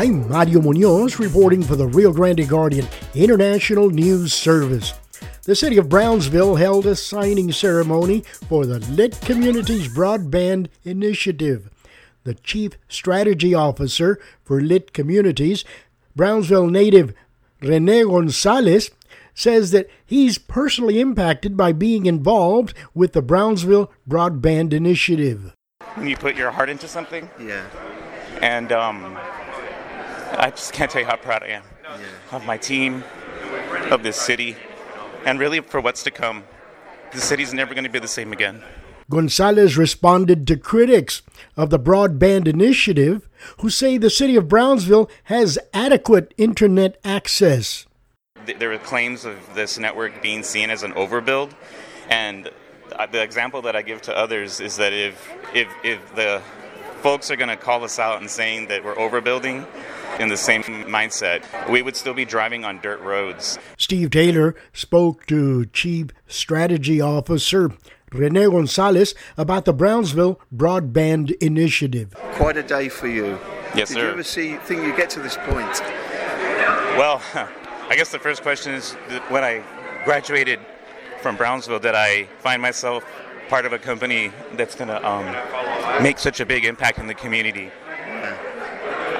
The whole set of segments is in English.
I'm Mario Munoz reporting for the Rio Grande Guardian International News Service. The city of Brownsville held a signing ceremony for the Lit Communities Broadband Initiative. The chief strategy officer for Lit Communities, Brownsville native Rene Gonzalez, says that he's personally impacted by being involved with the Brownsville Broadband Initiative. When you put your heart into something, Yeah. and um, I just can't tell you how proud I am of my team, of this city, and really for what's to come. The city's never going to be the same again. Gonzalez responded to critics of the Broadband Initiative who say the city of Brownsville has adequate internet access. There were claims of this network being seen as an overbuild, and the example that I give to others is that if if if the folks are going to call us out and saying that we're overbuilding in the same mindset, we would still be driving on dirt roads. Steve Taylor spoke to Chief Strategy Officer Rene Gonzalez about the Brownsville Broadband Initiative. Quite a day for you. Yes, Did sir. you ever see think you get to this point? Well, I guess the first question is when I graduated from Brownsville, did I find myself part of a company that's going to um, make such a big impact in the community?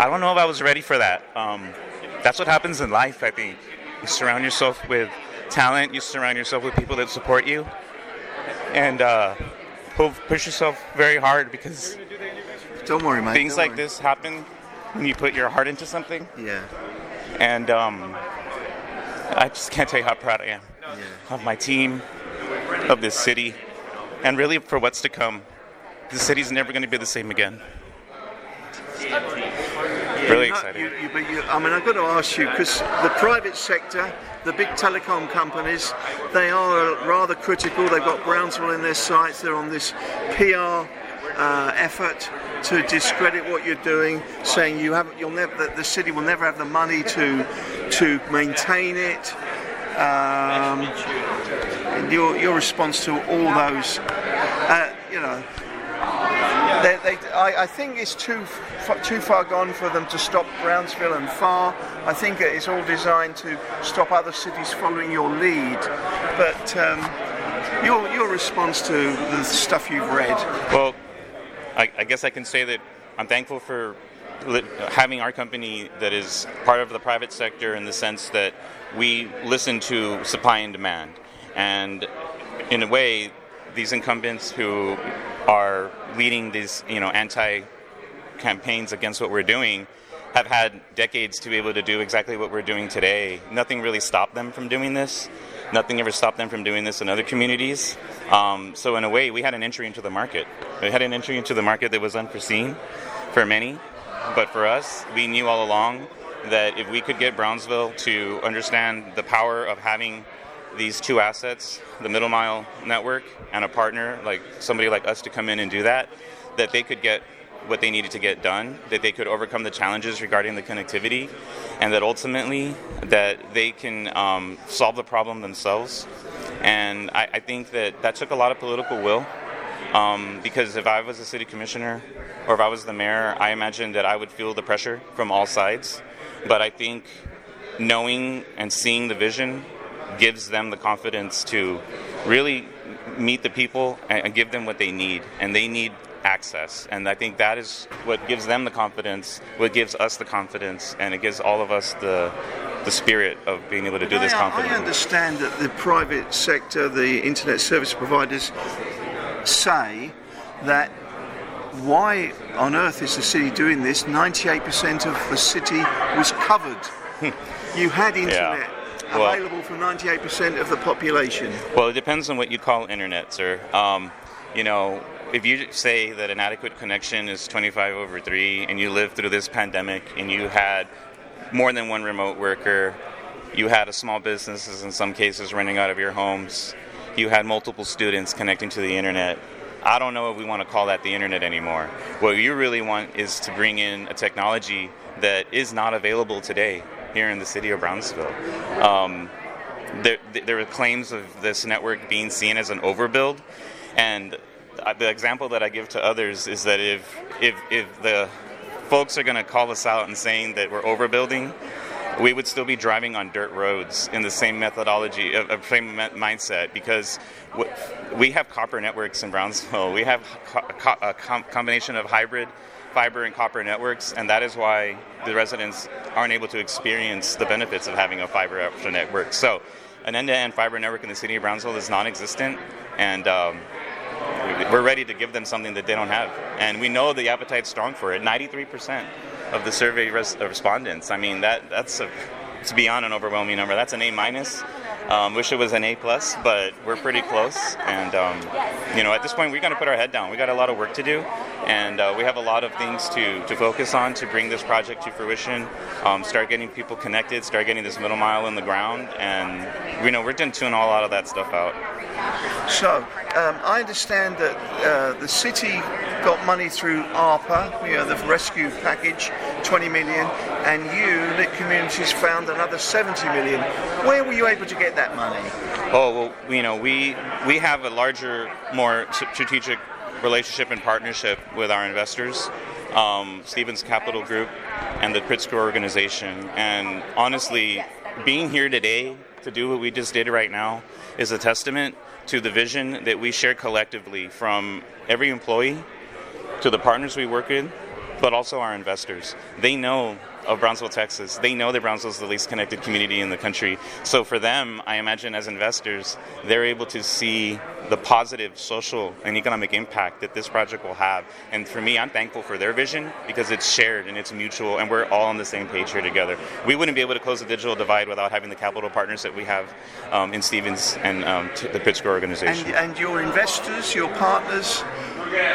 I don't know if I was ready for that. Um, that's what happens in life, I think. You surround yourself with talent, you surround yourself with people that support you, and uh, push yourself very hard because Don't worry, mate. things don't like worry. this happen when you put your heart into something Yeah. and um, I just can't tell you how proud I am Yeah. of my team, of this city, and really for what's to come. The city's never going to be the same again. Really You know, excited. You, you, but you, I mean, I've got to ask you because the private sector, the big telecom companies, they are rather critical. They've got Brownsville in their sights. They're on this PR uh, effort to discredit what you're doing, saying you haven't, you'll never, that the city will never have the money to to maintain it. Um, and your your response to all those, uh, you know, they, they, I, I think it's too too far gone for them to stop Brownsville and Far. I think it's all designed to stop other cities following your lead. But um, your your response to the stuff you've read, Well, I, I guess I can say that I'm thankful for having our company that is part of the private sector in the sense that we listen to supply and demand. And in a way, these incumbents who are leading these, you know, anti campaigns against what we're doing have had decades to be able to do exactly what we're doing today. Nothing really stopped them from doing this. Nothing ever stopped them from doing this in other communities. Um, so in a way, we had an entry into the market. We had an entry into the market that was unforeseen for many, but for us, we knew all along that if we could get Brownsville to understand the power of having these two assets, the middle mile network and a partner like somebody like us to come in and do that, that they could get what they needed to get done, that they could overcome the challenges regarding the connectivity, and that ultimately that they can um, solve the problem themselves. And I, I think that that took a lot of political will. Um, because if I was a city commissioner or if I was the mayor, I imagine that I would feel the pressure from all sides. But I think knowing and seeing the vision gives them the confidence to really meet the people and, give them what they need. And they need access. And I think that is what gives them the confidence, what gives us the confidence, and it gives all of us the the spirit of being able to do this I, I understand that the private sector, the internet service providers, say that why on earth is the city doing this? 98% of the city was covered. you had internet Well- available for 98% of the population. Well, it depends on what you call internet, sir. Um, you know, if you say that an adequate connection is 25 over 3 and you lived through this pandemic and you had more than one remote worker, you had a small businesses in some cases running out of your homes, you had multiple students connecting to the internet. I don't know if we want to call that the internet anymore. What you really want is to bring in a technology that is not available today here in the city of Brownsville. Um, there, there were claims of this network being seen as an overbuild, and the example that I give to others is that if if, if the folks are going to call us out and saying that we're overbuilding, we would still be driving on dirt roads in the same methodology, of, of same mindset, because we have copper networks in Brownsville. We have a combination of hybrid fiber and copper networks, and that is why the residents aren't able to experience the benefits of having a fiber option network. So, an end-to-end fiber network in the city of Brownsville is non-existent, and um, we're ready to give them something that they don't have. And we know the appetite's strong for it. 93% of the survey res- respondents. I mean, that that's a, it's beyond an overwhelming number. That's an A minus. Um, wish it was an A plus, but we're pretty close. And um, you know, at this point, we got to put our head down. We got a lot of work to do, and uh, we have a lot of things to, to focus on to bring this project to fruition. Um, start getting people connected, start getting this middle mile in the ground, and you know we're going to tune all lot of that stuff out. So, um, I understand that uh, the city got money through ARPA, you know, the rescue package, 20 million, and you, Lit Communities, found another 70 million. Where were you able to get that money? Oh well, you know, we we have a larger, more strategic relationship and partnership with our investors, um, Stevens Capital Group, and the Pritzker organization. And honestly, being here today to do what we just did right now is a testament to the vision that we share collectively from every employee to the partners we work with, but also our investors. They know of Brownsville, Texas. They know that Brownsville is the least connected community in the country. So for them, I imagine as investors, they're able to see the positive social and economic impact that this project will have. And for me, I'm thankful for their vision because it's shared and it's mutual, and we're all on the same page here together. We wouldn't be able to close the digital divide without having the capital partners that we have um, in Stevens and um, the Pritzker organization. And, and your investors, your partners,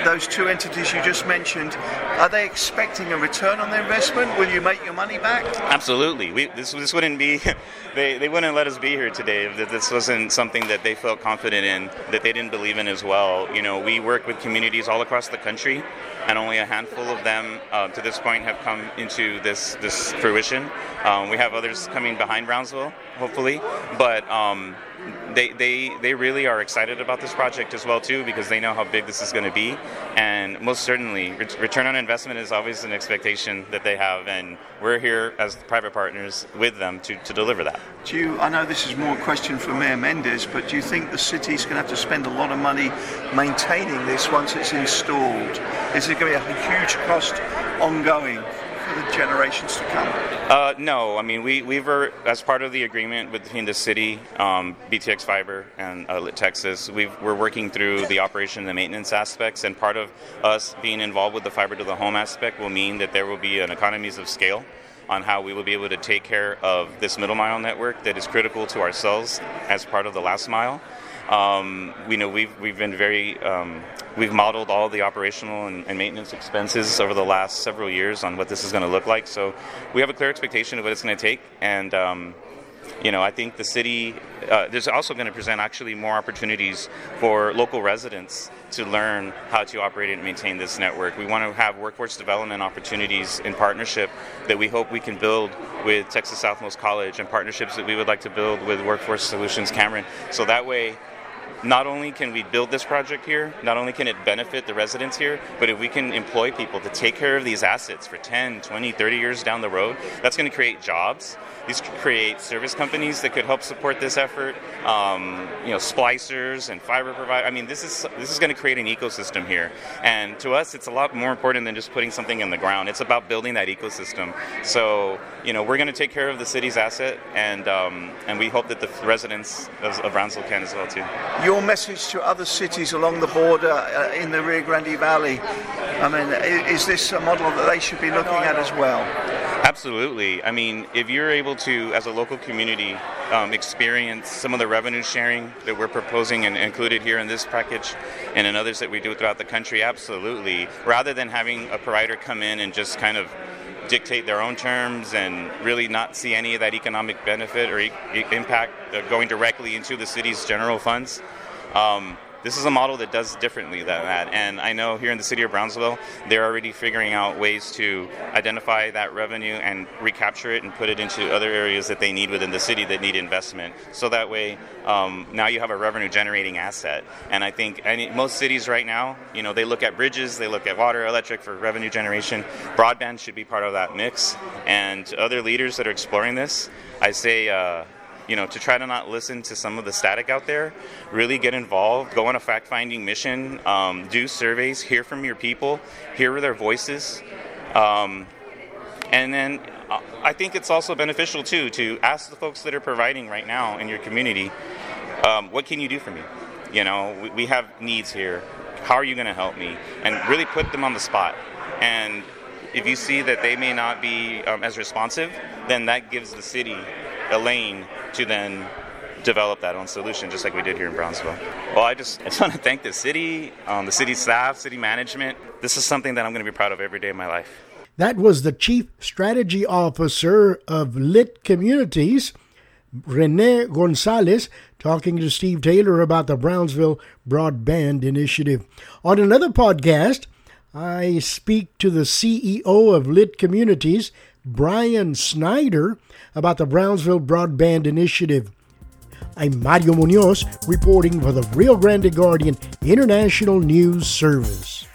those two entities you just mentioned, are they expecting a return on their investment? Will you make your money back? Absolutely. We, this, this wouldn't be, they, they wouldn't let us be here today if this wasn't something that they felt confident in, that they didn't believe in as well. You know, we work with communities all across the country, and only a handful of them uh, to this point have come into this, this fruition. Um, we have others coming behind Brownsville, hopefully, but um, they, they, they really are excited about this project as well too because they know how big this is going to be and most certainly return on investment is always an expectation that they have and we're here as private partners with them to, to deliver that. Do you, I know this is more a question for Mayor Mendez but do you think the city's going to have to spend a lot of money maintaining this once it's installed? Is it going to be a huge cost ongoing? For the generations to come? Uh, no, I mean we we were as part of the agreement between the city, um, BTX Fiber, and uh, Texas. we are working through the operation and the maintenance aspects, and part of us being involved with the fiber to the home aspect will mean that there will be an economies of scale on how we will be able to take care of this middle mile network that is critical to ourselves as part of the last mile. Um, we know we've we've been very um, we've modeled all the operational and, and, maintenance expenses over the last several years on what this is going to look like. So we have a clear expectation of what it's going to take, and um, you know I think the city uh, there's also going to present actually more opportunities for local residents to learn how to operate and maintain this network. We want to have workforce development opportunities in partnership that we hope we can build with Texas Southmost College and partnerships that we would like to build with Workforce Solutions Cameron. So that way not only can we build this project here, not only can it benefit the residents here, but if we can employ people to take care of these assets for 10, 20, 30 years down the road, that's going to create jobs. These could create service companies that could help support this effort. Um, you know, splicers and fiber providers. I mean, this is this is going to create an ecosystem here, and to us, it's a lot more important than just putting something in the ground. It's about building that ecosystem. So, you know, we're going to take care of the city's asset, and um, and we hope that the residents of, of can as well too your message to other cities along the border uh, in the Rio Grande Valley? I mean, is this a model that they should be looking at as well? Absolutely. I mean, if you're able to, as a local community, um, experience some of the revenue sharing that we're proposing and included here in this package and in others that we do throughout the country, absolutely. Rather than having a provider come in and just kind of dictate their own terms and really not see any of that economic benefit or e- impact going directly into the city's general funds. Um, this is a model that does differently than that. And I know here in the city of Brownsville, they're already figuring out ways to identify that revenue and recapture it and put it into other areas that they need within the city that need investment. So that way, um, now you have a revenue generating asset. And I think any, most cities right now, you know, they look at bridges, they look at water, electric for revenue generation. Broadband should be part of that mix. And other leaders that are exploring this, I say, uh, you know, to try to not listen to some of the static out there, really get involved, go on a fact finding mission, um, do surveys, hear from your people, hear their voices. Um, and then uh, I think it's also beneficial too to ask the folks that are providing right now in your community, um, what can you do for me? You know, we, we have needs here. How are you going to help me? And really put them on the spot. And if you see that they may not be um, as responsive, then that gives the city a lane to then develop that own solution, just like we did here in Brownsville. Well, I just, I just want to thank the city, um, the city staff, city management. This is something that I'm going to be proud of every day of my life. That was the Chief Strategy Officer of Lit Communities, Rene Gonzalez, talking to Steve Taylor about the Brownsville Broadband Initiative. On another podcast, I speak to the CEO of Lit Communities, Brian Snyder, about the Brownsville Broadband Initiative. I'm Mario Munoz reporting for the Rio Grande Guardian International News Service.